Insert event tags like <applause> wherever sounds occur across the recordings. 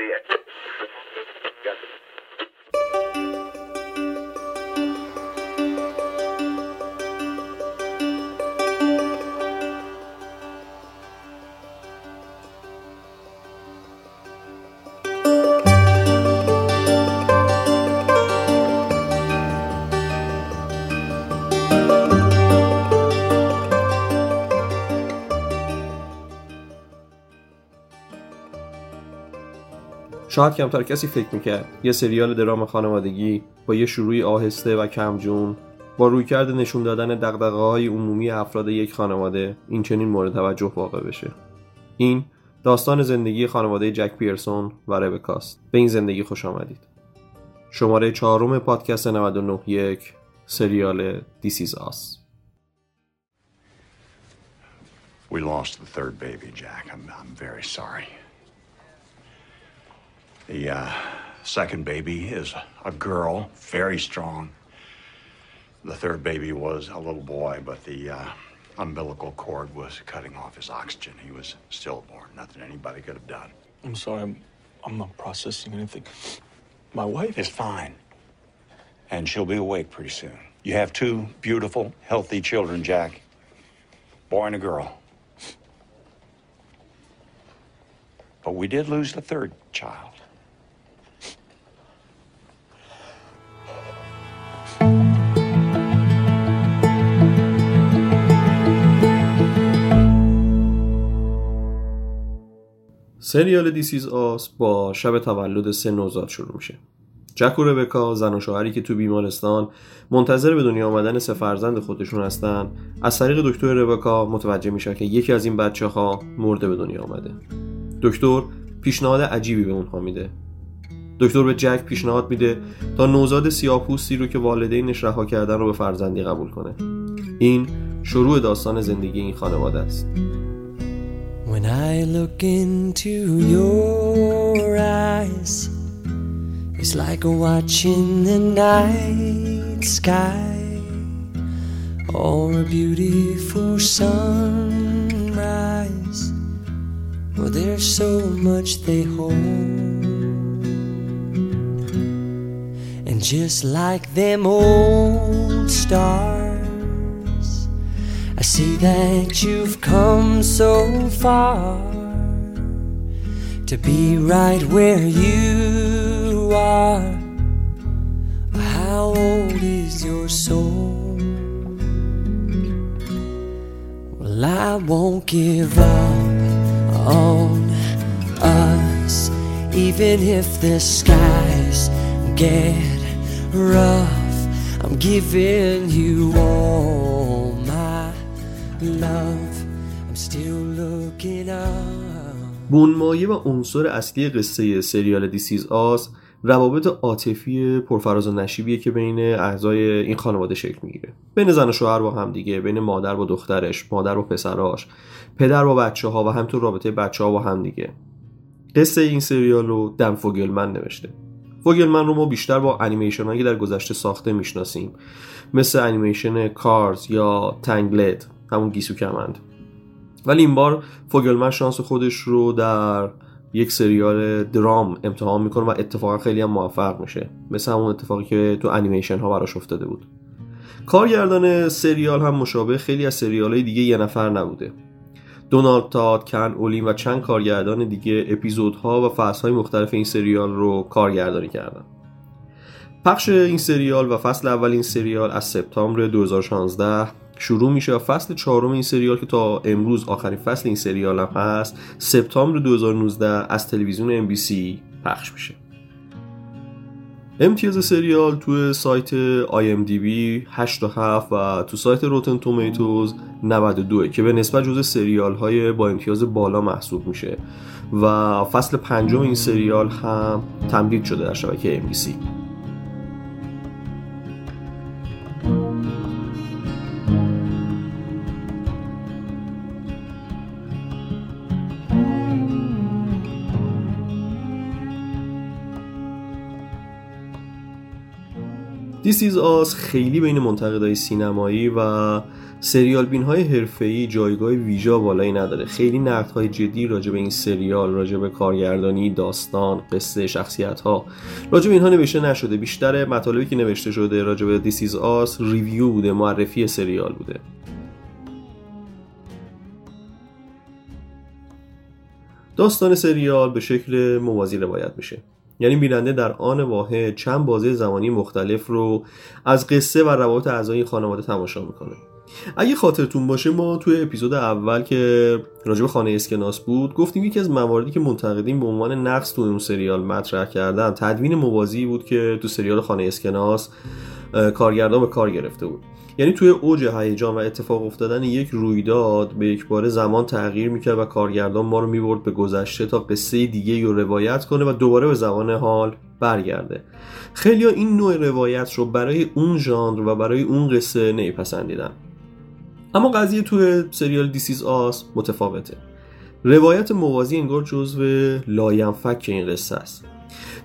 the. <laughs> شاید کمتر کسی فکر می‌کرد. یه سریال درام خانوادگی با یه شروعی آهسته و کمجون با رویکرد نشون دادن دقدقه های عمومی افراد یک خانواده این چنین مورد توجه واقع بشه. این داستان زندگی خانواده جک پیرسون و ربکاست به این زندگی خوش آمدید. شماره چهارم پادکست 99 سریال This is Us. We lost the third baby, Jack. I'm, I'm very sorry. The uh, second baby is a girl, very strong. The third baby was a little boy, but the uh, umbilical cord was cutting off his oxygen. He was stillborn. Nothing anybody could have done. I'm sorry, I'm, I'm not processing anything. My wife is fine, and she'll be awake pretty soon. You have two beautiful, healthy children, Jack. Boy and a girl. But we did lose the third child. سریال دیسیز آس با شب تولد سه نوزاد شروع میشه. جک و ربکا زن و شوهری که تو بیمارستان منتظر به دنیا آمدن سه فرزند خودشون هستن از طریق دکتر ربکا متوجه میشن که یکی از این بچه ها مرده به دنیا آمده. دکتر پیشنهاد عجیبی به اونها میده. دکتر به جک پیشنهاد میده تا نوزاد سیاپوستی رو که والدینش رها کردن رو به فرزندی قبول کنه. این شروع داستان زندگی این خانواده است. When I look into your eyes, it's like watching the night sky or a beautiful sunrise. Well, there's so much they hold, and just like them old stars. I see that you've come so far to be right where you are. How old is your soul? Well, I won't give up on us, even if the skies get rough. I'm giving you all. بونمایه و عنصر اصلی قصه سریال دیسیز آس روابط عاطفی پرفراز و نشیبیه که بین اعضای این خانواده شکل می‌گیره. بین زن و شوهر با هم دیگه بین مادر با دخترش مادر با پسراش پدر با بچه ها و همینطور رابطه بچه ها با هم دیگه. قصه این سریال رو دن فوگلمن نوشته. فوگلمن رو ما بیشتر با انیمیشن هایی در گذشته ساخته می‌شناسیم. مثل انیمیشن Cars یا Tangled همون گیسو کمند. ولی این بار فوگلمن شانس خودش رو در یک سریال درام امتحان می‌کنه و اتفاقا خیلی هم موفق میشه. مثل همون اتفاقی که تو انیمیشن ها براش افتاده بود. کارگردان سریال هم مشابه خیلی از سریال های دیگه یه نفر نبوده. دونالد تاد، کن اولین و چند کارگردان دیگه اپیزودها و فصلهای مختلف این سریال رو کارگردانی کردن. پخش این سریال و فصل اول این سریال از سپتامبر 2016 شروع میشه و فصل چهارم این سریال که تا امروز آخرین فصل این سریال هم هست سپتامبر 2019 از تلویزیون MBC پخش میشه. امتیاز سریال توی سایت IMDb 8 و تو سایت روتن تومیتوز 92 که به نسبت جز سریال های با امتیاز بالا محسوب میشه. و فصل پنجم این سریال هم تمدید شده در شبکه MBC This Is Us خیلی بین منتقدای سینمایی و سریال بین های حرفه‌ای جایگاه ویژه بالایی نداره. خیلی نقد های جدی راجع به این سریال راجع به کارگردانی داستان قصه شخصیت ها راجع به اینها نوشته نشده. بیشتر مطالبی که نوشته شده راجع به This Is Us review بوده معرفی سریال بوده. داستان سریال به شکل موازی روایت میشه. یعنی بیننده در آن واحد چند بازه زمانی مختلف رو از قصه و روابط اعضای خانواده تماشا می‌کنه. اگه خاطرتون باشه ما توی اپیزود اول که راجب خانه اسکناس بود گفتیم یکی از مواردی که منتقدین به عنوان نقص تو اون سریال مطرح کردن تدوین موازی بود که تو سریال خانه اسکناس کارگردان به کار گرفته بود. یعنی توی اوج هیجان و اتفاق افتادن یک رویداد به یک بار زمان تغییر می‌کرد و کارگردان ما رو می‌برد به گذشته تا قصه دیگه رو روایت کنه و دوباره به زمان حال برگرده. خیلی این نوع روایت رو برای اون ژانر و برای اون قصه نپسندیدن اما قضیه توی سریال This Is Us متفاوته. روایت موازی انگار جزو لاینفک این قصه است.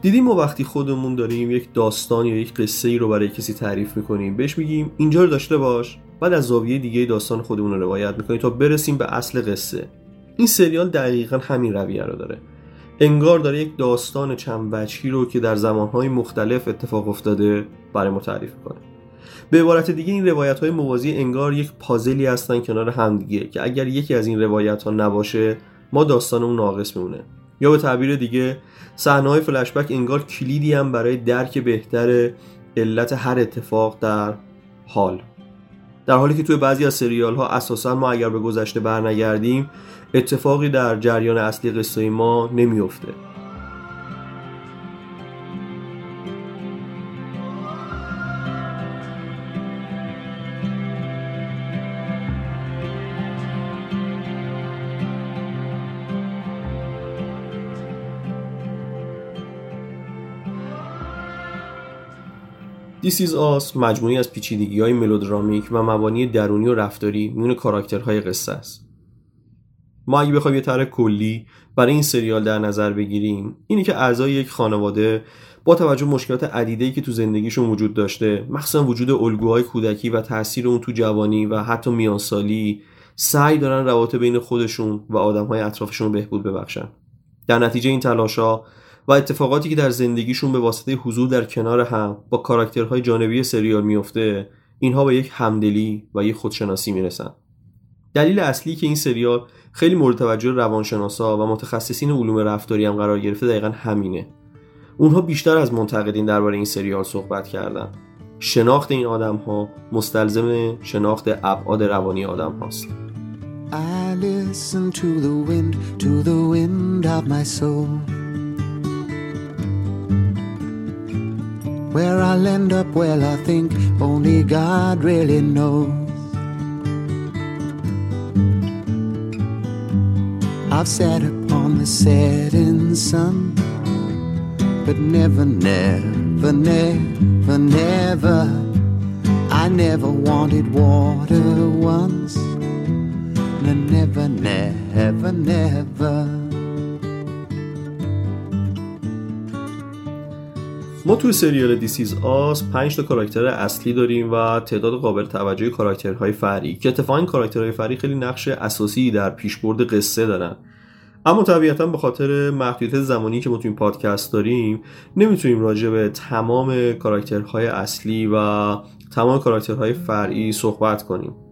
دیدیم ما وقتی خودمون داریم یک داستان یا یک قصه ای رو برای کسی تعریف می‌کنیم بهش میگیم اینجا رو داشته باش. بعد از زاویه دیگه داستان خودمون رو روایت می‌کنیم تا برسیم به اصل قصه. این سریال دقیقا همین رویه رو داره. انگار داره یک داستان چند وجهی رو که در زمانهای مختلف اتفاق افتاده برای ما تعریف کنه به عبارت دیگه این روایت های موازی انگار یک پازلی هستن کنار همدیگه که اگر یکی از این روایت ها نباشه ما داستانمون ناقص میمونه. یا به تعبیر دیگه صحنه های فلشبک انگار کلیدی هم برای درک بهتر علت هر اتفاق در حال. در حالی که توی بعضی از سریال ها اساسا ما اگر به گذشته برنگردیم اتفاقی در جریان اصلی قصه ما نمیافته. دیس ایز آس مجموعی از پیچیدگی های ملودرامیک و مبانی درونی و رفتاری میون کاراکترهای قصه است. ما اگه بخوایم یه طرح کلی برای این سریال در نظر بگیریم اینه که اعضای یک خانواده با توجه مشکلات عدیده‌ای که تو زندگیشون وجود داشته مخصوصا وجود الگوهای کودکی و تاثیر اون تو جوانی و حتی میانسالی سعی دارن روابط بین خودشون و آدمهای اطرافشون بهبود ببخشن. در نتیجه این تلاشا و اتفاقاتی که در زندگیشون به واسطه حضور در کنار هم با کاراکترهای جانبی سریال میفته اینها به یک همدلی و یک خودشناسی می‌رسن. دلیل اصلی که این سریال خیلی مورد توجه روانشناسا و متخصصین علوم رفتاری هم قرار گرفته دقیقا همینه. اونها بیشتر از منتقدین درباره این سریال صحبت کردن. شناخت این آدم ها مستلزم شناخت ابعاد روانی آدم هاست I listen to the wind, to the wind of my soul. Where I'll end up, well, I think only God really knows. I've sat upon the setting sun, but never, never, never, never. I never wanted water once. Never, never, never. ما توی سریال This Is Us 5 تا کاراکتر اصلی داریم و تعداد قابل توجهی کاراکترهای فرعی. که اتفاقا این کاراکترهای فرعی خیلی نقش اساسی در پیشبرد قصه دارن. اما طبیعتا به خاطر محدودیت زمانی که ما توی این پادکست داریم نمی‌تونیم راجع به تمام کاراکترهای اصلی و تمام کاراکترهای فرعی صحبت کنیم.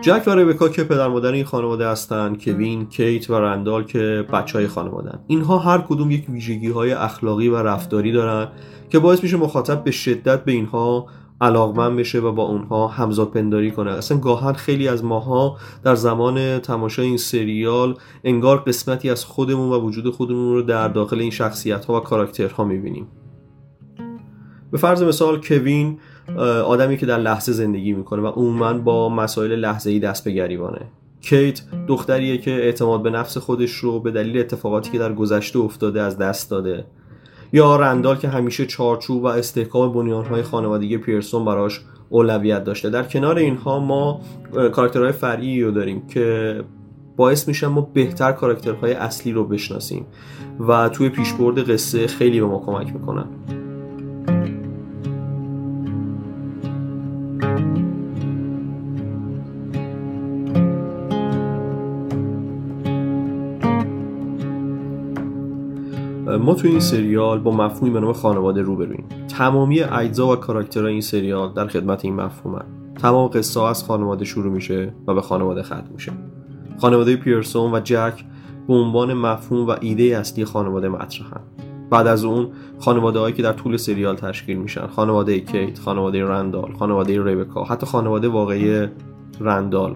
جک و ربکا که پدر مادر این خانواده هستن کوین، کیت و رندال که بچه های خانواده اینها هر کدوم یک ویژگی های اخلاقی و رفتاری دارن که باعث میشه مخاطب به شدت به اینها علاقمند بشه و با اونها همزاد پنداری کنه. اصلا گاهن خیلی از ماها در زمان تماشای این سریال انگار قسمتی از خودمون و وجود خودمون رو در داخل این شخصیت ها و کاراکترها می‌بینیم. به فرض مثال کوین آدمی که در لحظه زندگی می‌کنه و عموما با مسائل لحظه ای دست به گریبانه. کیت دختریه که اعتماد به نفس خودش رو به دلیل اتفاقاتی که در گذشته افتاده از دست داده. یا رندال که همیشه چارچوب و استحکام بنیانهای خانوادگی پیرسون براش اولویت داشته. در کنار اینها ما کاراکترهای فرعی رو داریم که باعث میشن ما بهتر کاراکترهای اصلی رو بشناسیم و توی پیشبرد قصه خیلی به ما کمک می‌کنن. ما تو این سریال با مفهومی به نام خانواده روبرویم. تمامی اجزا و کاراکترهای این سریال در خدمت این مفهومن. تمام قصه از خانواده شروع میشه و به خانواده ختم میشه. خانواده پیرسون و جک به عنوان مفهوم و ایده اصلی خانواده مطرحن. بعد از اون خانواده هایی که در طول سریال تشکیل میشن. خانواده کیت خانواده رندال خانواده ریبکا حتی خانواده واقعی رندال.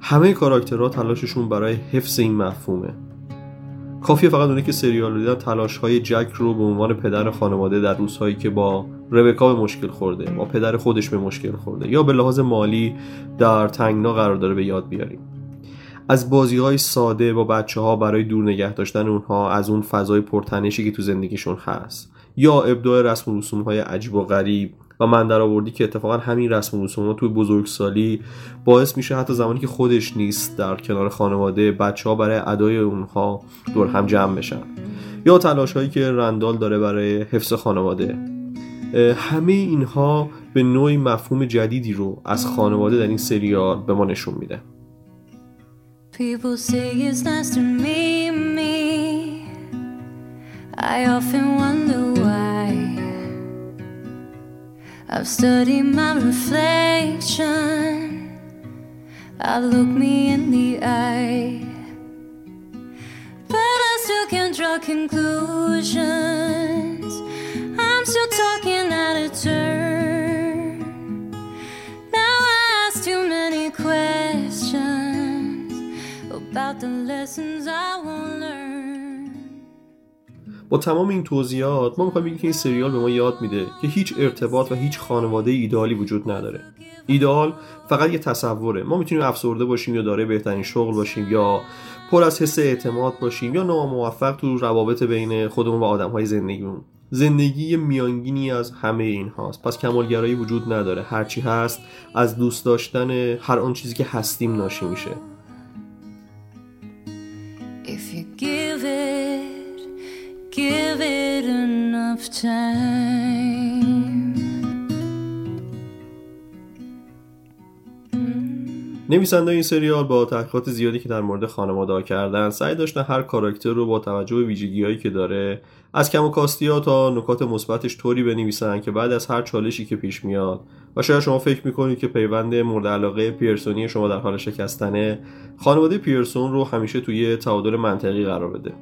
همه کاراکترها تلاششون برای حفظ این مفهومه. کافیه فقط اونه که سریال رو دیدن تلاش های جک رو به عنوان پدر خانواده در روزهایی که با ربکا به مشکل خورده با پدر خودش به مشکل خورده یا به لحاظ مالی در تنگنا قرار داره به یاد بیاریم. از بازی های ساده با بچه ها برای دور نگه داشتن اونها از اون فضای پرتنشی که تو زندگیشون هست یا ابداع رسم و رسوم های عجیب و غریب و من در آوردی که اتفاقا همین رسم و رسوم توی بزرگسالی باعث میشه حتی زمانی که خودش نیست در کنار خانواده بچه ها برای ادای اونها دور هم جمع بشن یا تلاش هایی که رندال داره برای حفظ خانواده همه اینها به نوعی مفهوم جدیدی رو از خانواده در این سریال به ما نشون میده. I often wonder why. I've studied my reflection. I've looked me in the eye. But I still can't draw conclusions. I'm still talking out of turn. Now I ask too many questions about the lessons I won't learn. با تمام این توضیحات ما می‌خوایم بگیم که این سریال به ما یاد میده که هیچ ارتباط و هیچ خانواده ایدئالی وجود نداره. ایدئال فقط یه تصوره. ما می‌تونیم افسرده باشیم یا داره بهترین شغل باشیم یا پر از حس اعتماد باشیم یا ناموفق تو روابط بین خودمون و آدمهای زندگیمون. زندگی میانگینی از همه این هاست پس کمالگرایی وجود نداره. هرچی هست از دوست داشتن هر آن چیزی که هستیم ناشی میشه. Give enough time. نویسنده این سریال با تحقیقات زیادی که در مورد خانواده کردن سعی داشتن هر کاراکتر رو با توجه به ویژگیهایی که داره از کم و کاستی ها تا نکات مثبتش طوری بنویسن که بعد از هر چالشی که پیش میاد و شاید شما فکر می‌کنید که پیوند مورد علاقه پیرسونی شما در حال شکستنه خانواده پیرسون رو همیشه توی تعادل منطقی قرار بده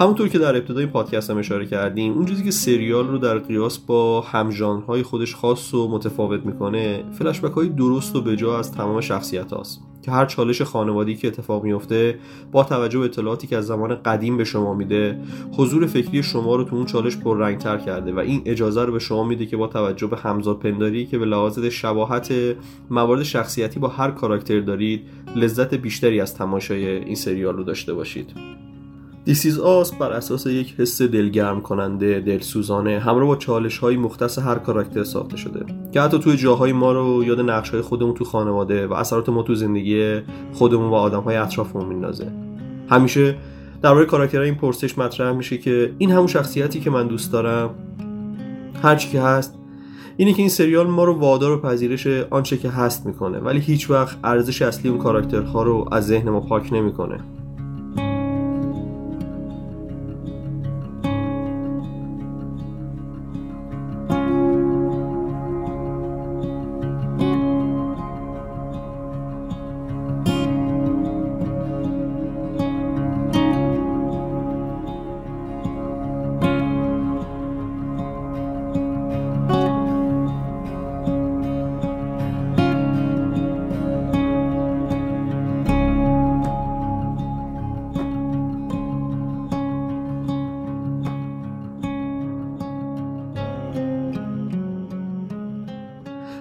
همونطور که در ابتدای پادکست هم اشاره کردیم اون چیزی که سریال رو در قیاس با همژانرهای خودش خاص و متفاوت می‌کنه فلشبک های درست و بجا از تمام شخصیت هاست که هر چالش خانوادی که اتفاق میفته با توجه به اطلاعاتی که از زمان قدیم به شما میده حضور فکری شما رو تو اون چالش پررنگتر کرده و این اجازه رو به شما میده که با توجه به همزاد پنداری که به لحاظ شباهت موارد شخصیتی با هر کاراکتر دارید لذت بیشتری از تماشای این سریال رو داشته باشید. دیسیز آس بر اساس یک حس دلگرم کننده دلسوزانه همراه با چالش های مختص هر کاراکتر ساخته شده. که حتی توی جاهای ما رو یاد نقش های خودمون تو خانواده و اثرات ما تو زندگی خودمون و آدم های اطرافمون میندازه. همیشه درباره کاراکترهای این پرسش مطرح میشه که این همون شخصیتی که من دوست دارم هرچی که هست اینه که این سریال ما رو وادار و پذیرش آنچه که هست می‌کنه. ولی هیچ وقت ارزش اصلی اون کاراکترها رو از ذهن ما پاک نمی‌کنه.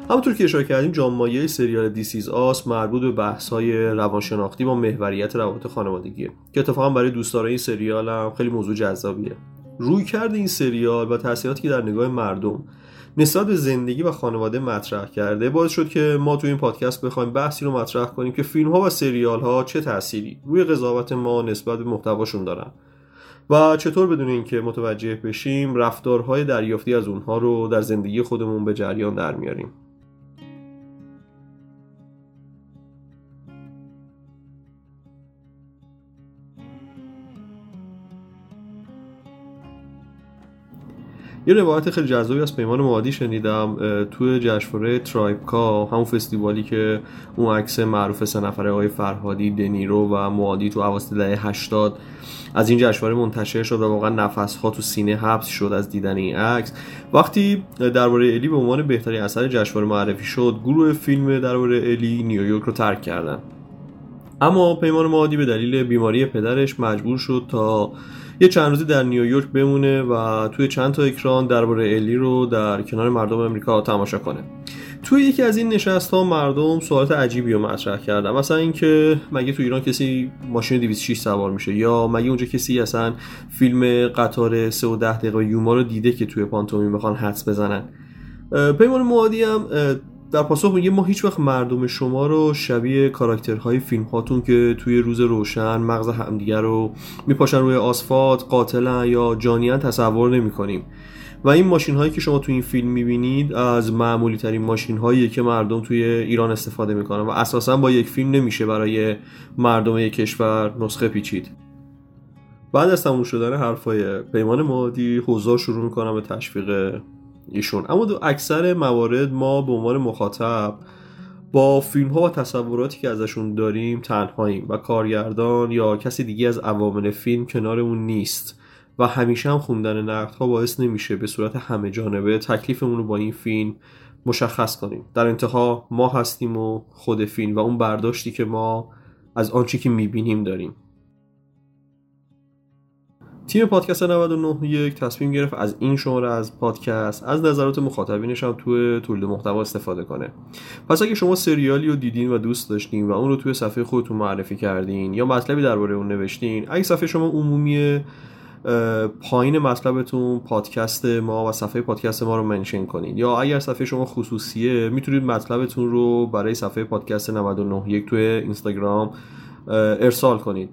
همونطور که اشاره کردیم جامعه سریال دیسیز آس مربوط به بحث های روانشناختی با محوریت روابط خانوادگیه که اتفاقا برای دوستدارای این سریال هم خیلی موضوع جذابیه. روی کرد این سریال و تاثیراتی که در نگاه مردم نسبت به زندگی و خانواده مطرح کرده باعث شد که ما تو این پادکست بخوایم بحثی رو مطرح کنیم که فیلم ها و سریال ها چه تأثیری روی قضاوت ما نسبت به محتواشون دارن. و چطور بدون اینکه متوجه بشیم رفتارهای دریافتی از اونها رو در زندگی خودمون به جریان در میاریم. یه روایت خیلی جذابی از پیمان معادی شنیدم توی جشنواره ترایبکا همون فستیوالی که اون عکس معروف سه نفره آقای فرهادی دنیرو و معادی تو اواسط دهه 80 از این جشنواره منتشر شد و واقعا نفس ها تو سینه حبس شد از دیدن این عکس. وقتی درباره الی به عنوان بهترین اثر جشنواره معرفی شد گروه فیلم درباره الی نیویورک رو ترک کردن. اما پیمان معادی به دلیل بیماری پدرش مجبور شد تا یه چند روزی در نیویورک بمونه و توی چند تا اکران درباره الی رو در کنار مردم امریکا تماشا کنه. توی یکی از این نشست ها مردم سوالات عجیبی رو مطرح کردن. مثلا اینکه مگه تو ایران کسی ماشین 206 سوار میشه یا مگه اونجا کسی اصلا فیلم قطار 3 و 10 دقیقه یوما رو دیده که توی پانتومی می‌خوان حدس بزنن. پیمان معادی هم در پاسخ میگه ما هیچ وقت مردم شما رو شبیه کاراکترهای فیلم هاتون که توی روز روشن مغز همدیگر رو میپاشن روی آسفالت قاتلن یا جانیان تصور نمی کنیم و این ماشین هایی که شما توی این فیلم می‌بینید از معمولی ترین ماشین هایی که مردم توی ایران استفاده می‌کنن و اساسا با یک فیلم نمیشه برای مردم یک کشور نسخه پیچید. بعد از تموم شدن حرفای پیمان مادی حوزا شروع می‌کنم به تشویق ایشون. اما دو اکثر موارد ما به عنوان مخاطب با فیلم ها و تصوراتی که ازشون داریم تنهاییم و کارگردان یا کسی دیگه از عوامل فیلم کنارمون نیست و همیشه هم خوندن نقد ها باعث نمیشه به صورت همه جانبه تکلیفمون رو با این فیلم مشخص کنیم. در انتها ما هستیم و خود فیلم و اون برداشتی که ما از آنچه که می‌بینیم داریم. تیم پادکست 99 یک تصمیم گرفت از این شماره از پادکست از نظرات مخاطبینش هم توی تولید محتوا استفاده کنه. پس اگه شما سریالی رو دیدین و دوست داشتین و اون رو توی صفحه خودتون معرفی کردین یا مطلبی درباره اون نوشتین اگه صفحه شما عمومیه پایین مطلبتون پادکست ما و صفحه پادکست ما رو منشن کنید یا اگر صفحه شما خصوصیه می‌تونید مطلبتون رو برای صفحه پادکست 99 یک توی اینستاگرام ارسال کنید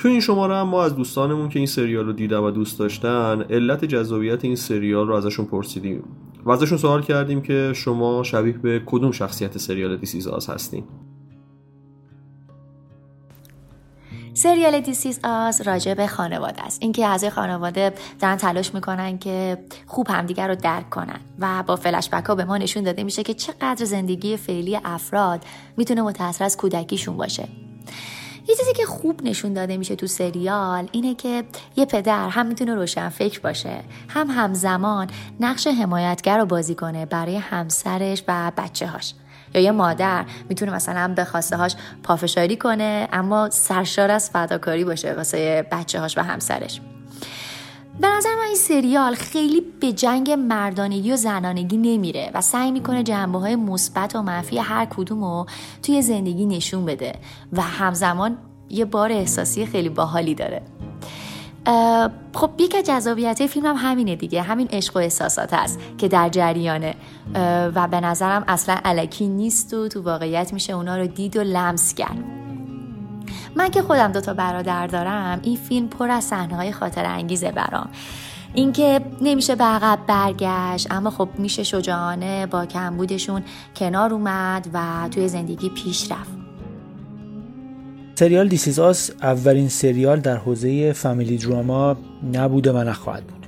تو این شماره هم ما از دوستانمون که این سریال رو دیدن و دوست داشتن علت جذابیت این سریال رو ازشون پرسیدیم و ازشون سوال کردیم که شما شبیه به کدوم شخصیت سریال دیسیزاز هستین؟ سریال دیسیز آز راجع به خانواده است. اینکه اعضای خانواده دارن تلاش می‌کنن که خوب همدیگر رو درک کنن و با فلشبک ها به ما نشون داده میشه که چقدر زندگی فعلی افراد می‌تونه متأثر از کودکیشون باشه. یه چیزی که خوب نشون داده میشه تو سریال اینه که یه پدر هم می‌تونه روشن فکر باشه هم همزمان نقش حمایتگر رو بازی کنه برای همسرش و بچه هاش یا یه مادر می‌تونه مثلا به خواسته هاش پافشاری کنه اما سرشار از فداکاری باشه واسه بچه هاش و همسرش. به نظر من این سریال خیلی به جنگ مردانگی و زنانگی نمیره و سعی می‌کنه جنبه های مثبت و منفی هر کدوم رو توی زندگی نشون بده و همزمان یه بار احساسی خیلی باحالی داره. خب یک از جذابیت فیلم هم همینه دیگه. همین عشق و احساسات هست که در جریانه. و به نظرم اصلا علکی نیست و تو واقعیت میشه اونا رو دید و لمس کرد. من که خودم دوتا برادر دارم این فیلم پر از صحنه های خاطر انگیزه برام. اینکه نمیشه به عقب برگشت اما خب میشه شجاعانه با کمبودشون کنار اومد و توی زندگی پیش رفت. سریال دیسیزاس اولین سریال در حوزه فامیلی دراما نبوده و نخواهد بود.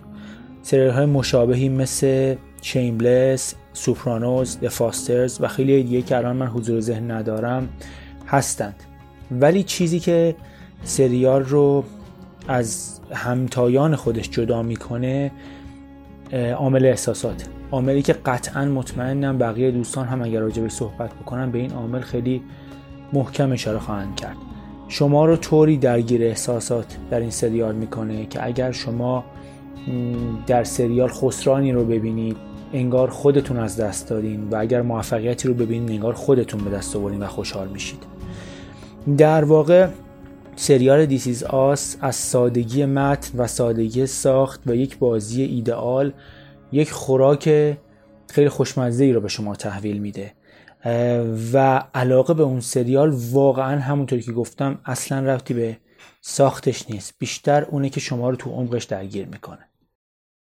سریال های مشابهی مثل چیمبلس، سوپرانوز، دفاسترز و خیلی دیگه که الان من حضور ذهن ندارم هستند. ولی چیزی که سریال رو از همتایان خودش جدا می‌کنه عامل احساسات. عاملی که قطعا مطمئنم بقیه دوستان هم اگر راجع صحبت بکنن به این عامل خیلی محکم اشاره خواهند کرد. شما رو طوری درگیر احساسات در این سریال می‌کنه که اگر شما در سریال خسرانی رو ببینید انگار خودتون از دست دادین و اگر موفقیتی رو ببینید انگار خودتون به دست آوردین و خوشحال میشید. در واقع سریال دیسیز آس از سادگی متن و سادگی ساخت و یک بازی ایدئال یک خوراک خیلی خوشمزه ای رو به شما تحویل میده. و علاقه به اون سریال واقعا همونطور که گفتم اصلا رفتی به ساختش نیست. بیشتر اونه که شما رو تو عمقش درگیر می‌کنه.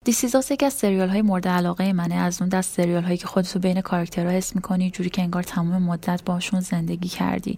دیسیزاس یکی از سریال های مورد علاقه منه از اون دست سریال هایی که خودتو بین کاراکترها حس می‌کنی جوری که انگار تمام مدت باشون زندگی کردی.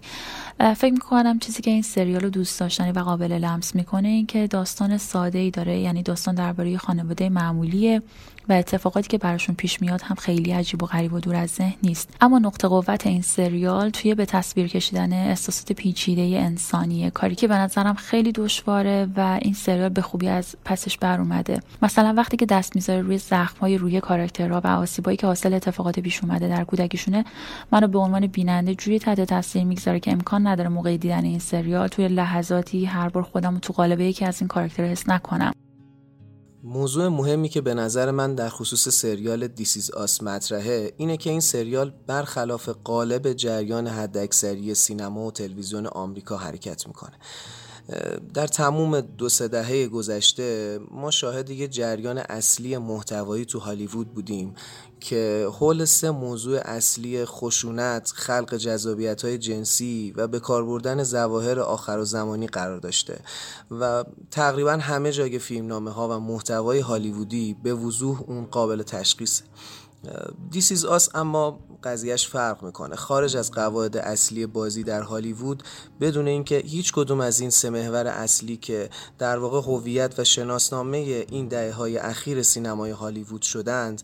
فکر می‌کنم چیزی که این سریال رو دوست داشتنی و قابل لمس می‌کنه این که داستان ساده ای داره یعنی داستان درباره خانواده معمولیه و اتفاقاتی که براشون پیش میاد هم خیلی عجیب و غریب و دور از ذهن نیست. اما نقطه قوت این سریال توی به تصویر کشیدن احساسات پیچیده انسانیه. کاری که به نظرم خیلی دشواره و این سریال به خوبی از پسش بر اومده. مثلا وقتی که دست می‌ذاره روی های روی کاراکترها و آسیبایی که حاصل اتفاقات پیش اومده در کودکیشونه منو به عنوان بیننده جوری تحت تاثیر می‌گذاره که امکان نداره موقع دیدن این سریال توی لحظاتی هر بار خودم تو قالب یکی از این کاراکتر حس نکنم. موضوع مهمی که به نظر من در خصوص سریال دیسیز آس مطرحه اینه که این سریال برخلاف قالب جریان حداکثری سینما و تلویزیون آمریکا حرکت می‌کنه. در تموم دو سه دهه گذشته ما شاهد یه جریان اصلی محتوایی تو هالیوود بودیم که حول سه موضوع اصلی خشونت، خلق جذابیت های جنسی و به کار بردن زواهر آخر و زمانی قرار داشته و تقریبا همه جای فیلمنامه ها و محتوای هالیوودی به وضوح اون قابل تشخیصه. دیسیز آس اما قضیهش فرق می‌کنه. خارج از قواعد اصلی بازی در هالیوود بدون اینکه هیچ کدوم از این سه محور اصلی که در واقع هویت و شناسنامه این دهه های اخیر سینمای هالیوود شدند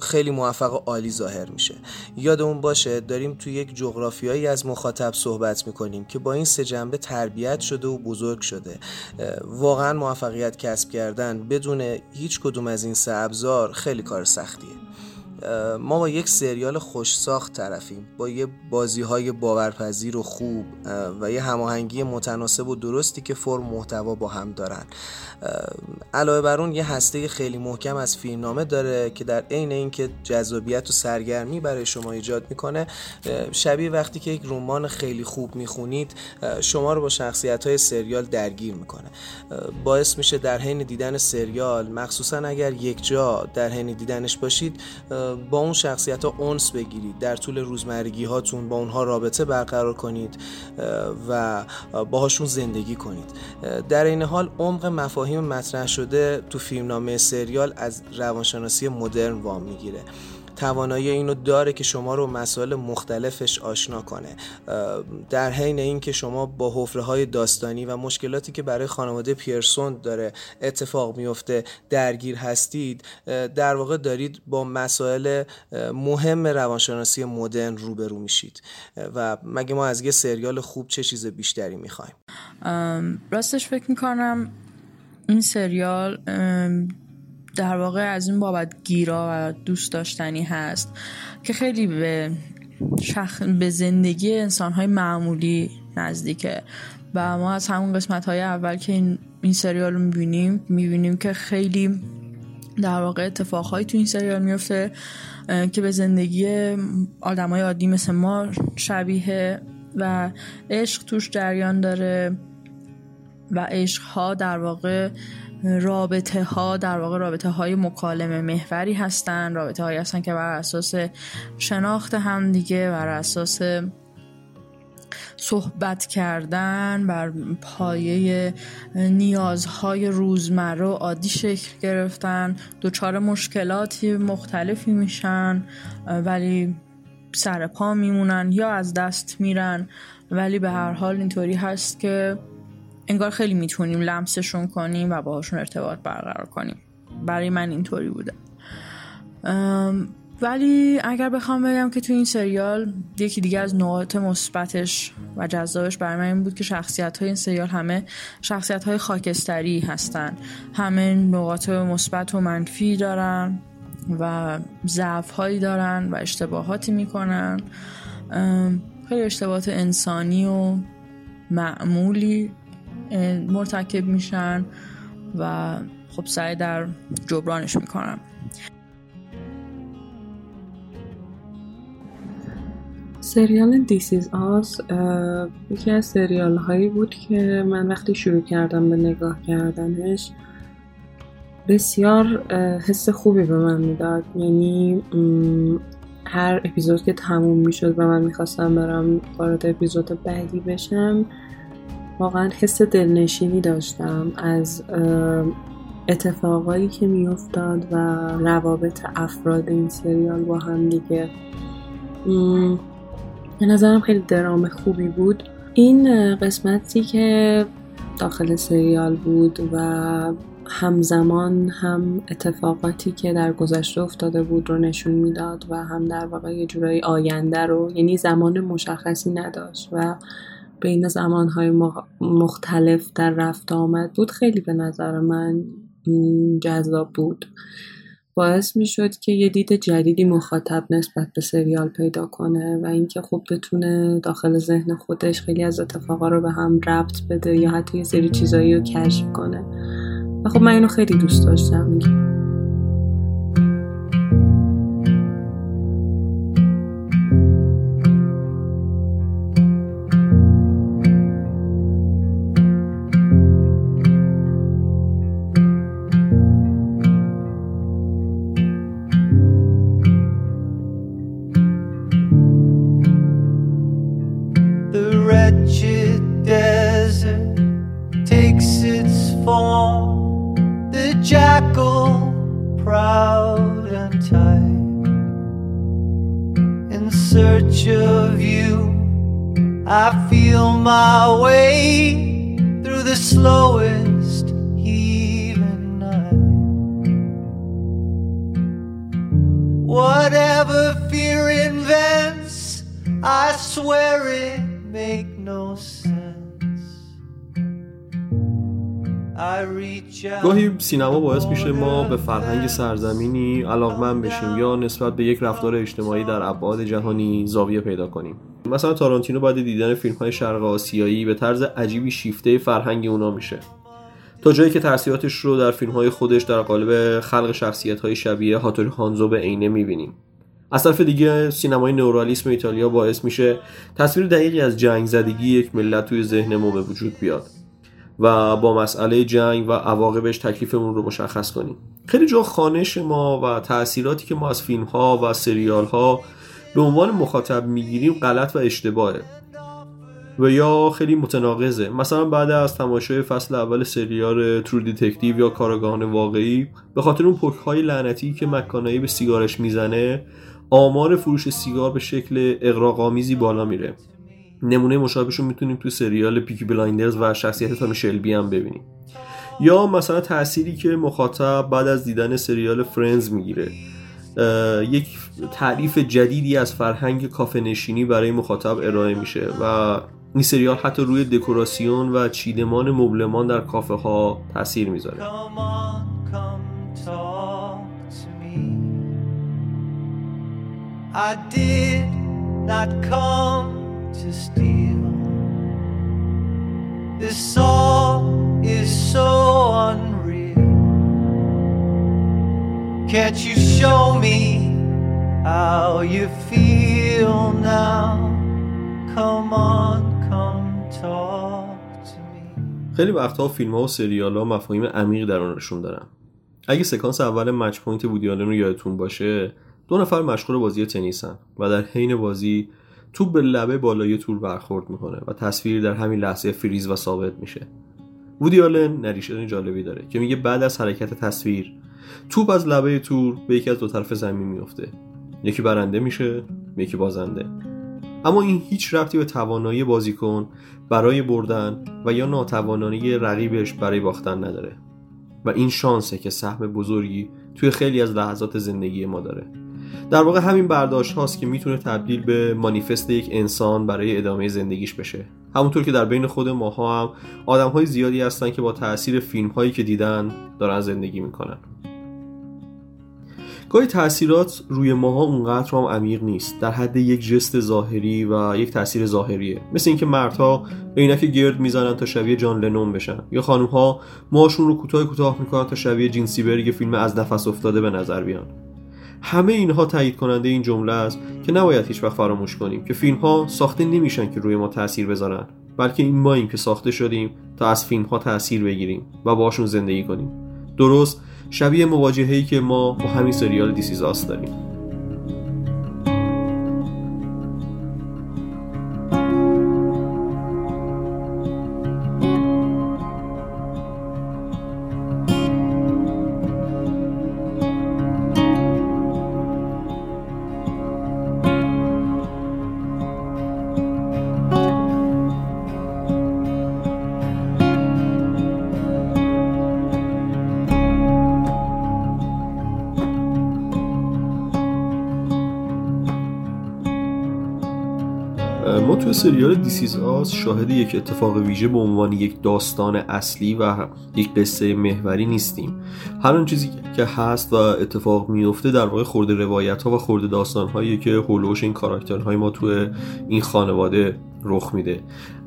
خیلی موفق و عالی ظاهر میشه. یادمون باشه داریم توی یک جغرافیایی از مخاطب صحبت می‌کنیم که با این سه جنبه تربیت شده و بزرگ شده. واقعا موفقیت کسب کردن بدون هیچ کدوم از این سه ابزار خیلی کار سختیه. ما با یک سریال خوش ساخت طرفیم. با یه بازی های باورپذیر و خوب و یه هماهنگی متناسب و درستی که فرم محتوا با هم دارن. علاوه بر اون یه هسته خیلی محکم از فیلمنامه داره که در عین اینکه جذابیت و سرگرمی برای شما ایجاد می‌کنه شبیه وقتی که یک رمان خیلی خوب می‌خونید شما رو با شخصیت های سریال درگیر می‌کنه. باعث میشه در حین دیدن سریال مخصوصا اگر یک جا در حین دیدنش باشید با اون شخصیت ها اونس بگیرید. در طول روزمرگی هاتون با اونها رابطه برقرار کنید و باهاشون زندگی کنید. در این حال عمق مفاهیم مطرح شده تو فیلمنامه سریال از روانشناسی مدرن وام می‌گیره. توانایی اینو داره که شما رو مسائل مختلفش آشنا کنه. در حین اینکه شما با حفره های داستانی و مشکلاتی که برای خانواده پیرسون داره اتفاق میفته درگیر هستید در واقع دارید با مسائل مهم روانشناسی مدرن روبرو میشید. و مگه ما از یه سریال خوب چه چیز بیشتری می‌خوایم؟ راستش فکر می‌کنم این سریال در واقع از این بابت گیرا و دوست داشتنی هست که خیلی به شخ... به زندگی انسانهای معمولی نزدیکه. و ما از همون قسمت های اول که این, این سریال رو می‌بینیم می‌بینیم که خیلی در واقع اتفاقهایی تو این سریال میفته که به زندگی آدمای عادی مثل ما شبیه و عشق توش جریان داره و عشق ها در واقع رابطه ها در واقع رابطه های مکالمه محوری هستن. رابطه هایی هستن که بر اساس شناخت هم دیگه بر اساس صحبت کردن بر پایه نیازهای روزمره و عادی شکل گرفتن. دچار مشکلاتی مختلفی میشن ولی سر پا میمونن یا از دست میرن. ولی به هر حال اینطوری هست که انگار خیلی می‌تونیم لمسشون کنیم و باهاشون ارتباط برقرار کنیم. برای من اینطوری بوده. ولی اگر بخوام بگم که تو این سریال یکی دیگه از نقاط مثبتش و جذابش برای من این بود که شخصیت های این سریال همه شخصیت های خاکستری هستن. همه نقاط مثبت و منفی دارن و ضعف هایی دارن و اشتباهاتی می‌کنن. خیلی اشتباهات انسانی و معمولی مرتکب میشن و خب سعی در جبرانش می‌کنم سریال دیسیز آس یکی از سریال هایی بود که من وقتی شروع کردم به نگاه کردنش بسیار حس خوبی به من می‌داد. یعنی هر اپیزود که تموم می‌شد و من می‌خواستم برم وارد اپیزود بعدی بشم واقعا حس دلنشینی داشتم از اتفاقایی که میافتاد و روابط افراد این سریال با هم دیگه. به نظرم خیلی درام خوبی بود. این قسمتی که داخل سریال بود و همزمان هم اتفاقاتی که در گذشته افتاده بود رو نشون می‌داد و هم در واقع یه جورایی آینده رو یعنی زمان مشخصی نداشت و بین زمانهای مختلف در رفت آمد بود خیلی به نظر من جذاب بود. باعث می‌شد که یه دید جدیدی مخاطب نسبت به سریال پیدا کنه و اینکه خوب بتونه داخل ذهن خودش خیلی از اتفاقا رو به هم ربط بده یا حتی یه سری چیزایی رو کشف کنه. و خب من اینو خیلی دوست داشتم. سینما باعث میشه ما به فرهنگ سرزمینی علاقمند بشیم یا نسبت به یک رفتار اجتماعی در ابعاد جهانی زاویه پیدا کنیم. مثلا تارانتینو بعد دیدن فیلم های شرق آسیایی به طرز عجیبی شیفته فرهنگ اونا میشه. تا جایی که تاثیراتش رو در فیلم های خودش در قالب خلق شخصیت های شبیه هاتوری هانزو به عینه می‌بینیم. از طرف دیگه سینمای نورالیسم ایتالیا باعث میشه تصویر دقیقی از جنگ زدگی یک ملت توی ذهن ما به وجود بیاد. و با مسئله جنگ و عواقبش تکلیفمون رو مشخص کنیم. خیلی جا خوانش ما و تاثیراتی که ما از فیلم ها و سریال ها به عنوان مخاطب می‌گیریم غلط و اشتباهه. و یا خیلی متناقضه. مثلا بعد از تماشای فصل اول سریال True Detective یا کارآگاهان واقعی به خاطر اون پک های لعنتی که مک‌کانهی به سیگارش می‌زنه آمار فروش سیگار به شکل اغراق‌آمیزی بالا میره. نمونه مشابهش رو می‌تونیم تو سریال Peaky Blinders و شخصیت تامی شلبی هم ببینیم. یا مثلا تأثیری که مخاطب بعد از دیدن سریال Friends می‌گیره. یک تعریف جدیدی از فرهنگ کافه نشینی برای مخاطب ارائه میشه و این سریال حتی روی دکوراسیون و چیدمان مبلمان در کافه ها تاثیر می‌ذاره. I did come to steal. This song is so unreal. Can't you show me how you feel now? Come on, come talk to me. خیلی وقتها فیلم ها و سریال ها مفاهیم عمیق در آنشون دارن. اگه سکانس اول Match Point وودی رو یادتون باشه دو نفر مشغول بازی تنیسن و در حین بازی توپ به لبه بالای تور برخورد می‌کنه و تصویر در همین لحظه فریز و ثابت میشه. وودی آلن narration جالبی داره که میگه بعد از حرکت تصویر توپ از لبه تور به یکی از دو طرف زمین میفته یکی برنده میشه یکی بازنده. اما این هیچ ربطی به توانایی بازیکن برای بردن و یا ناتوانی رقیبش برای باختن نداره. و این شانسه که سهم بزرگی توی خیلی از لحظات زندگی ما داره. در واقع همین برداشت هاست که می‌تونه تبدیل به مانیفست یک انسان برای ادامه زندگیش بشه. همونطور که در بین خود ماها هم آدم های زیادی هستن که با تاثیر فیلم هایی که دیدن دارن زندگی می‌کنن. گاهی تاثیرات روی ماها اونقدر هم عمیق نیست. در حد یک جست ظاهری و یک تاثیر ظاهریه. مثل اینکه مردها عینک گرد می‌زنن تا شبیه جان لنون بشن. یا خانم موهاشون رو کوتاه کوتاه می‌کنن تا شبیه جینسی برگ فیلم از نفس افتاده به نظر بیان. همه اینها تایید کننده این جمله است که نباید هیچ وقت فراموش کنیم که فیلم ها ساخته نمیشن که روی ما تاثیر بذارن بلکه این ماییم که ساخته شدیم تا از فیلم ها تاثیر بگیریم و باشون زندگی کنیم. درست شبیه مواجهه‌ای که ما با همین سریال دیسیزاست داریم. توی سریال This Is Us شاهد یک اتفاق ویژه به عنوان یک داستان اصلی و یک قصه محوری نیستیم. هر آن چیزی که هست و اتفاق میفته در واقع خرده روایت ها و خرده داستان هایی که حول و حوش این کاراکترهای ما توی این خانواده رخ میده.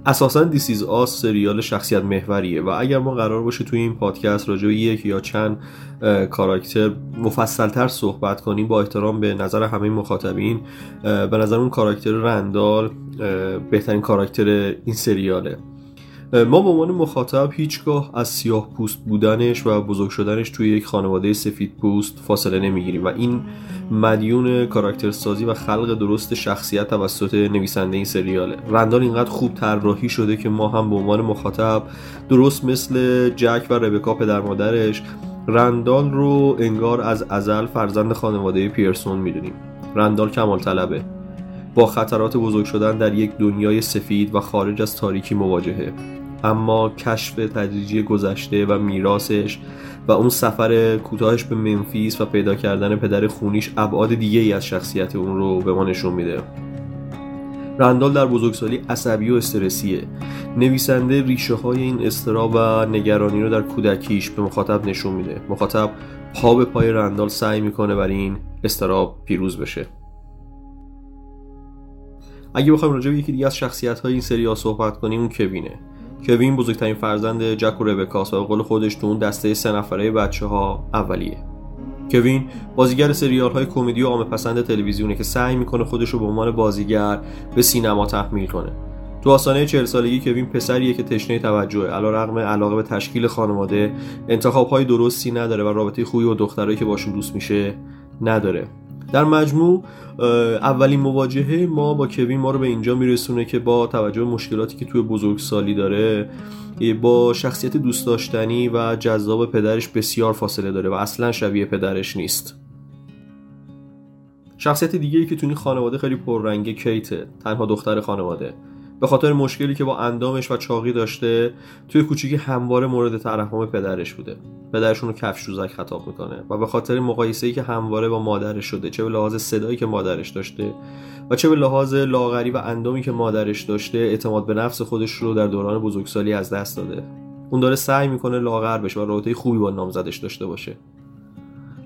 اساسا This Is Us سریال شخصیت محوریه و اگر ما قرار باشه توی این پادکست راجع یک یا چند کاراکتر مفصلتر صحبت کنیم با احترام به نظر همه مخاطبین به نظر اون کاراکتر رندال بهترین کاراکتر این سریاله. ما به عنوان مخاطب هیچگاه از سیاه پوست بودنش و بزرگ شدنش توی یک خانواده سفید پوست فاصله نمی‌گیریم و این مدیون کاراکتر سازی و خلق درست شخصیت توسط نویسنده این سریاله. رندال اینقدر خوب طراحی شده که ما هم به عنوان مخاطب درست مثل جک و ربکا پدر مادرش رندال رو انگار از ازل فرزند خانواده پیرسون می‌دونیم. رندال کمال طلبه. با خطرات بزرگ شدن در یک دنیای سفید و خارج از تاریکی مواجهه. اما کشف تدریجی گذشته و میراثش و اون سفر کوتاهش به منفیس و پیدا کردن پدر خونیش ابعاد دیگه ای از شخصیت اون رو به ما نشون میده. رندال در بزرگسالی عصبی و استرسیه. نویسنده ریشه های این استراب و نگرانی رو در کودکیش به مخاطب نشون میده. مخاطب پا به پای رندال سعی می‌کنه برای این استراب پیروز بشه. اگه بخوایم راجع به یکی دیگه از شخصیت های این سری صحبت کنیم اون کوینه. کوین بزرگترین فرزند جک و ربکاس و به قول خودش تو اون دسته سه نفره بچه ها اولیه. کوین بازیگر سریال های کمدی و عامه پسند تلویزیونه که سعی می‌کنه خودش رو به عنوان بازیگر به سینما تحمیل کنه. تو آسانه 40 سالگی کوین پسریه که تشنه توجهه علا رغم علاقه به تشکیل خانواده انتخاب های درستی نداره و رابطه خوبی با دخترایی که باشون دوست میشه نداره. در مجموع اولین مواجهه ما با کوین ما رو به اینجا میرسونه که با توجه به مشکلاتی که توی بزرگسالی داره با شخصیت دوست داشتنی و جذاب پدرش بسیار فاصله داره و اصلا شبیه پدرش نیست. شخصیت دیگه ای که توی این خانواده خیلی پررنگه کیته تنها دختر خانواده. به خاطر مشکلی که با اندامش و چاقی داشته توی کوچیکی همواره مورد ترحم پدرش بوده. پدرشون رو کفش روزک خطاب می‌کنه و به خاطر مقایسه ای که همواره با مادرش شده چه به لحاظ صدایی که مادرش داشته و چه به لحاظ لاغری و اندامی که مادرش داشته اعتماد به نفس خودش رو در دوران بزرگسالی از دست داده. اون داره سعی می‌کنه لاغر بشه و رابطه خوبی با نامزدش داشته باشه.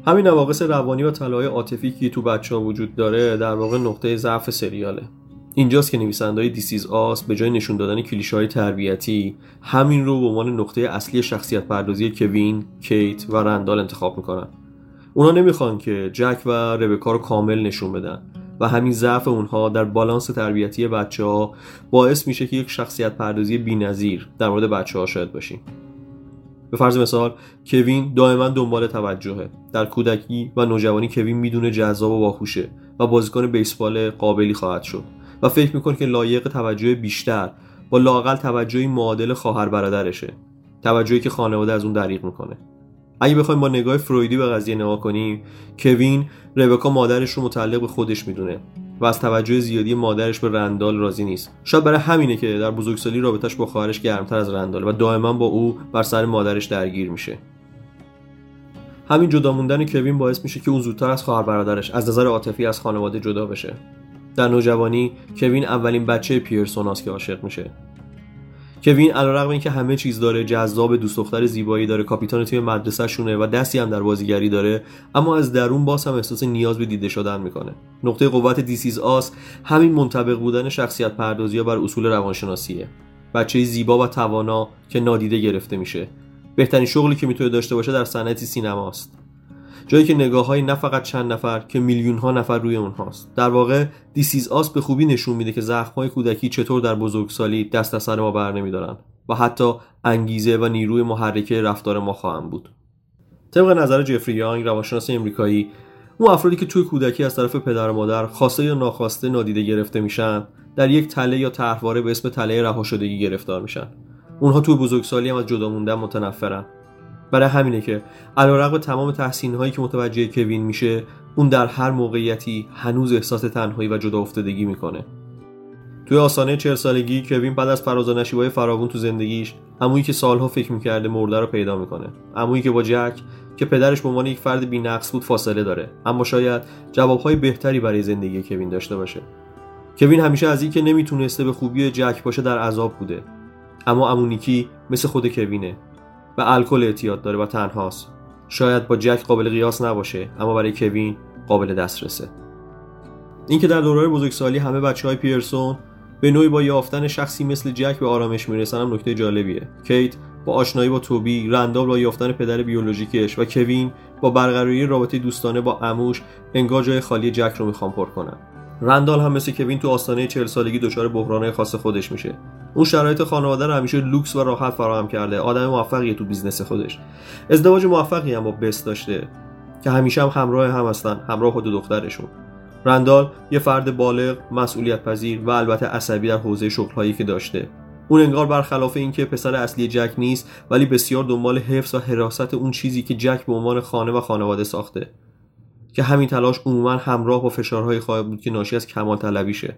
همین نواقص روانی و طلای عاطفی که تو بچه ها وجود داره در واقع نقطه ضعف سریاله. اینجاست که نویسنده های دیسیز آس به جای نشون دادن کلیشه های تربیتی همین رو به عنوان نقطه اصلی شخصیت پردازی کوین، کیت و رندال انتخاب می‌کنن. اونا نمی‌خوان که جک و ربکا رو کامل نشون بدن و همین ضعف اونها در بالانس تربیتی بچه ها باعث میشه که یک شخصیت پردازی بینظیر در مورد بچه ها شاید باشیم. به فرض مثال کوین دائما دنبال توجهه. در کودکی و نوجوانی کوین می‌دونه جذاب و باهوشه و بازیکن بیسبال قابلی خواهد شد. و فکر می‌کنه که لایق توجه بیشتر با لاقل توجهی معادل خواهر برادرشه. توجهی که خانواده از اون دریغ می‌کنه. اگه بخوایم با نگاه فرویدی به قضیه نگاه کنیم کوین ربکا مادرش رو متعلق به خودش می‌دونه و از توجه زیادی مادرش به رندال راضی نیست. شاید برای همینه که در بزرگسالی رابطش با خواهرش گرمتر از رندال و دائما با او بر سر مادرش درگیر میشه. همین جدا موندن کوین باعث میشه که اون زودتر از خواهر برادرش از نظر عاطفی از خانواده جدا بشه. در نوجوانی کوین اولین بچه پیرسوناست که عاشق میشه. کوین علیرغم اینکه همه چیز داره جذاب دوست دختر زیبایی داره کاپیتان تیم مدرسه شونه و دستی هم در بازیگری داره اما از درون باز هم احساس نیاز به دیده شدن می‌کنه. نقطه قوت دیسیز آس همین منطبق بودن شخصیت پردازی بر اصول روانشناسیه. بچه زیبا و توانا که نادیده گرفته میشه. بهترین شغلی که می‌تونه داشته باشه در صنعت سینماست. جایی که نگاه های نه فقط چند نفر که میلیون ها نفر روی اونهاست. در واقع دیسیز آس به خوبی نشون میده که زخم های کودکی چطور در بزرگسالی دست از سر ما بر نمیدارن و حتی انگیزه و نیروی محرکه رفتار ما خواهم بود. طبق نظر جفری یانگ روانشناس امریکایی اون افرادی که توی کودکی از طرف پدر و مادر خواسته یا ناخواسته نادیده گرفته میشن در یک تله یا طرحواره به اسم تله رها شدگی گرفتار میشن. اونها توی بزرگسالی هم از جدا موندن متنفرن. برای همینه که علیرغم تمام تحسین هایی که متوجه کوین میشه اون در هر موقعیتی هنوز احساس تنهایی و جدا افتادگی می‌کنه. توی آسانه چهل سالگی کوین بعد از فراز و نشیبای فراوون تو زندگیش عمویی که سالها فکر می‌کرده مرده رو پیدا می‌کنه. عمویی که با جک که پدرش به عنوان یک فرد بینقص بود فاصله داره. اما شاید جوابهای بهتری برای زندگی کوین داشته باشه. کوین همیشه از اینکه نمی‌تونسته به خوبی جک باشه در عذاب بوده. اما امونیکی مثل خود کوینه. و الکل اعتیاد داره و تنهاست. شاید با جک قابل قیاس نباشه اما برای کوین قابل دسترسه. اینکه در دوره بزرگسالی همه بچه های پیرسون به نوعی با یافتن شخصی مثل جک به آرامش می‌رسن هم نکته جالبیه. کیت با آشنایی با توبی رندال با یافتن پدر بیولوژیکش و کوین با برقراری رابطه دوستانه با اموش انگار جای خالی جک رو می‌خوام پر کنن. رندال هم مثل کوین تو آستانه 40 سالگی دچار بحرانهای خاص خودش میشه. اون شرایط خانواده رو همیشه لوکس و راحت فراهم کرده. آدم موفقیه تو business خودش. ازدواج موفقی هم با بث داشته که همیشه هم همراه هم هستن همراه دو دخترشون. رندال یه فرد بالغ مسئولیت پذیر و البته عصبی در حوزه شغلهایی که داشته. اون انگار برخلاف اینکه پسر اصلی جک نیست ولی بسیار دنبال حفظ و حراست اون چیزی که جک به عنوان خانه و خانواده ساخته. که همین تلاش عموما همراه با فشارهایی خواهد بود که ناشی از کمال طلبیشه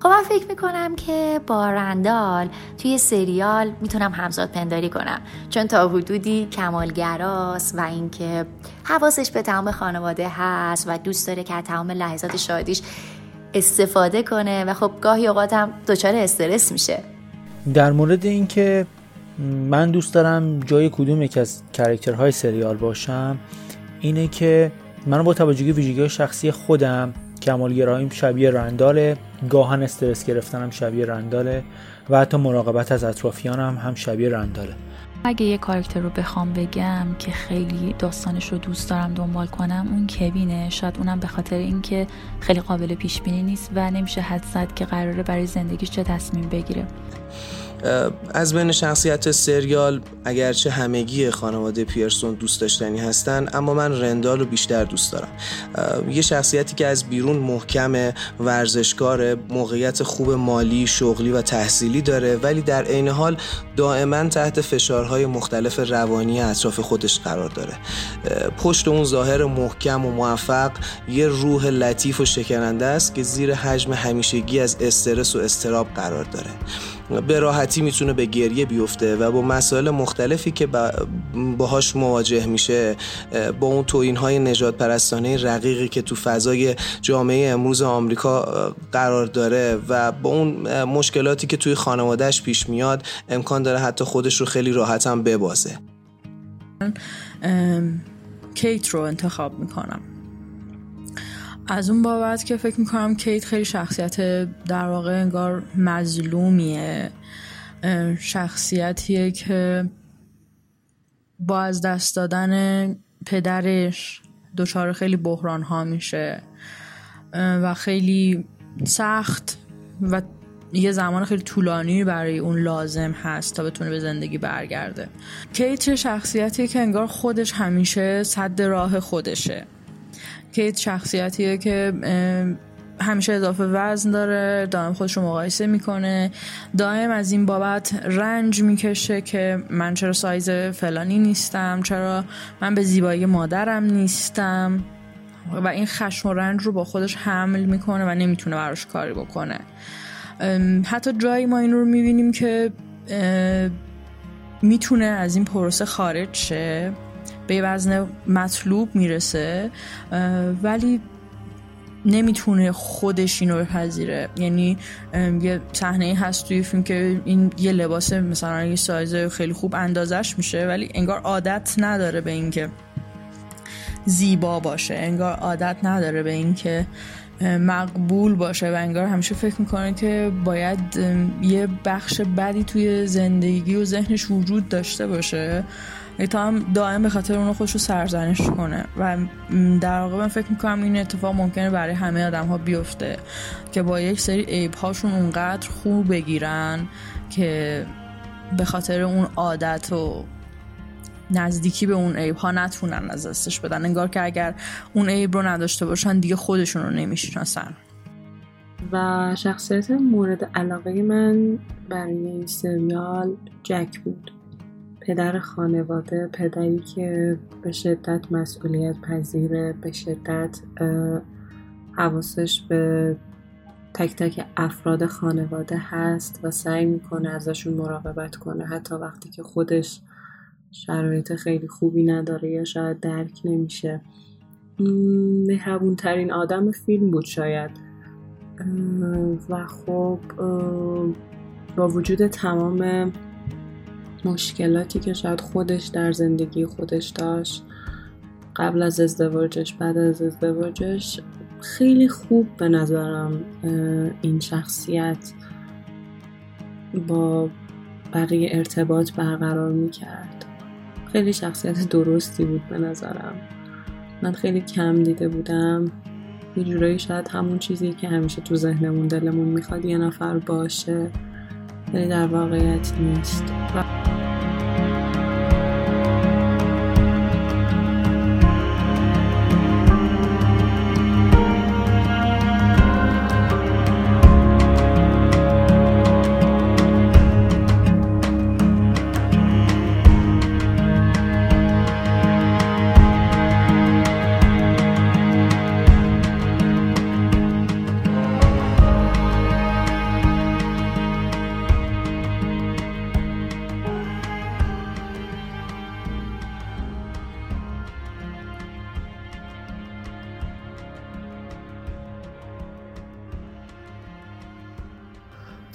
خب من فکر می‌کنم که با رندال توی سریال می‌تونم همزاد پنداری کنم. چون تا حدودی کمالگراست و اینکه حواسش به تمام خانواده هست و دوست داره که از تمام لحظات شادیش استفاده کنه و خب گاهی اوقات هم دچار استرس میشه. در مورد اینکه من دوست دارم جای کدوم یک از کرکترهای سریال باشم. اینه که من با توجه ویژگی شخصی خودم کمالگراییم شبیه رنداله گاهن استرس گرفتنم شبیه رنداله و حتی مراقبت از اطرافیانم هم شبیه رنداله. اگه یه کارکتر رو بخوام بگم که خیلی داستانش رو دوست دارم دنبال کنم اون کوینه. شاید اونم به خاطر اینکه خیلی قابل پیش بینی نیست و نمیشه حد زد که قراره برای زندگیش چه تصمیم بگیره. از بین شخصیت سریال اگرچه همگی خانواده پیرسون دوست داشتنی هستن اما من رندال رو بیشتر دوست دارم. یه شخصیتی که از بیرون محکم ورزشکار موقعیت خوب مالی شغلی و تحصیلی داره ولی در عین حال دائما تحت فشارهای مختلف روانی اطراف خودش قرار داره. پشت اون ظاهر محکم و موفق یه روح لطیف و شکننده است که زیر حجم همیشگی از استرس و استراب قرار داره. به راحتی می‌تونه به گریه بیفته و با مسائل مختلفی که باهاش مواجه میشه با اون توین های نجات پرستانه رقیقی که تو فضای جامعه امروز آمریکا قرار داره و با اون مشکلاتی که توی خانوادهش پیش میاد امکان داره حتی خودش رو خیلی راحت هم ببازه. کیت رو انتخاب می‌کنم. از اون بابت که فکر می‌کنم کیت خیلی شخصیت در واقع انگار مظلومیه. شخصیتیه که با از دست دادن پدرش دچار خیلی بحران ها میشه و خیلی سخت و یه زمان خیلی طولانی برای اون لازم هست تا بتونه به زندگی برگرده. کیت شخصیتیه که انگار خودش همیشه صد راه خودشه. کیت شخصیتیه که همیشه اضافه وزن داره دائم خودش رو مقایسه می‌کنه. دائم از این بابت رنج می‌کشه که من چرا سایز فلانی نیستم چرا من به زیبایی مادرم نیستم. و این خشم و رنج رو با خودش حمل می‌کنه و نمی‌تونه براش کاری بکنه. حتی جایی ما این رو می‌بینیم که می‌تونه از این پروسه خارج شه. به وزن مطلوب می‌رسه ولی نمی‌تونه خودش اینو بپذیره. یعنی یه صحنه هست توی فیلم که این یه لباس مثلا یه سایز خیلی خوب اندازش میشه ولی انگار عادت نداره به اینکه زیبا باشه. انگار عادت نداره به اینکه مقبول باشه و انگار همیشه فکر می‌کنه که باید یه بخش بدی توی زندگی و ذهنش وجود داشته باشه. تا هم دائم به خاطر اونو خودش رو سرزنش کنه. و در واقع من فکر می‌کنم این اتفاق ممکنه برای همه آدم ها بیفته که با یک سری عیب هاشون اونقدر خوب بگیرن که به خاطر اون عادت و نزدیکی به اون عیب ها نتونن از دستش بدن. انگار که اگر اون عیب رو نداشته باشن دیگه خودشون رو نمی‌شناسن. و شخصیت مورد علاقه من برای این سریال جک بود. پدر خانواده پدری که به شدت مسئولیت پذیره به شدت حواسش به تک تک افراد خانواده هست و سعی می‌کنه ازشون مراقبت کنه. حتی وقتی که خودش شرایط خیلی خوبی نداره یا شاید درک نمیشه. مهربون ترین آدم فیلم بود شاید. و خب با وجود تمام مشکلاتی که شاید خودش در زندگی خودش داشت قبل از ازدواجش بعد از ازدواجش خیلی خوب به نظرم این شخصیت با بقیه ارتباط برقرار می‌کرد. خیلی شخصیت درستی بود به نظرم. من خیلی کم دیده بودم. یه جورایی شاید همون چیزی که همیشه تو ذهنمون دلمون می‌خواد یه نفر باشه. ولی در واقعیت نیست.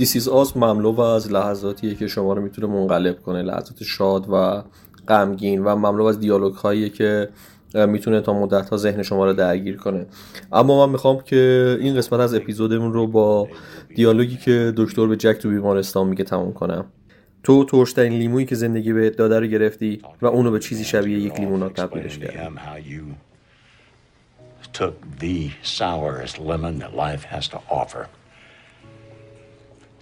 دیسیز آز مملو از لحظاتیه که شما رو می‌تونه منقلب کنه. لحظات شاد و غمگین و مملو از دیالوگ هایی که می‌تونه تا مدت ها ذهن شما رو درگیر کنه. اما من می‌خوام که این قسمت از اپیزودمون رو با دیالوگی که دکتر به جک تو بیمارستان میگه تموم کنم. تو ترشترین لیمویی که زندگی به داده رو گرفتی و اونو به چیزی شبیه یک لیموناد تبدیلش کردی.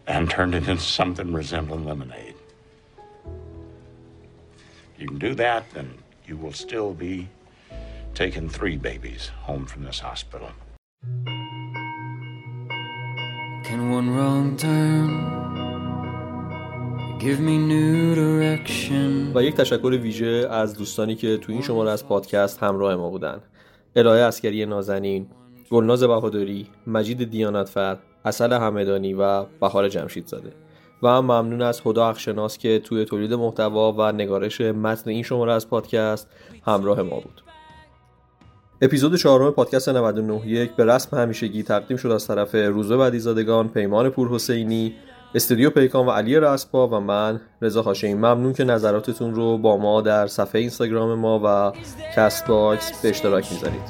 and turned it into something resembling lemonade. You can do that, then you will still be taking three babies home from this hospital. Can one wrong turn give me new direction? و یک تشکر ویژه از دوستانی که تو این شماره از پادکست همراه ما بودن الهه اسکری نازنین گلناز بهادری مجید دیانتفر اصل همدانی و بهار جمشید زاده. و ممنون از خدا اخشناس که توی تولید محتوا و نگارش متن این شماره از پادکست همراه ما بود. اپیزود چهارم پادکست 991 به رسم همیشگی تقدیم شد از طرف روزه بدیزادگان پیمان پور حسینی استودیو پیکان و علی رسپا و من رضا هاشمی ممنون که نظراتتون رو با ما در صفحه اینستاگرام ما و کست باکس به اشتراک می‌ذارید.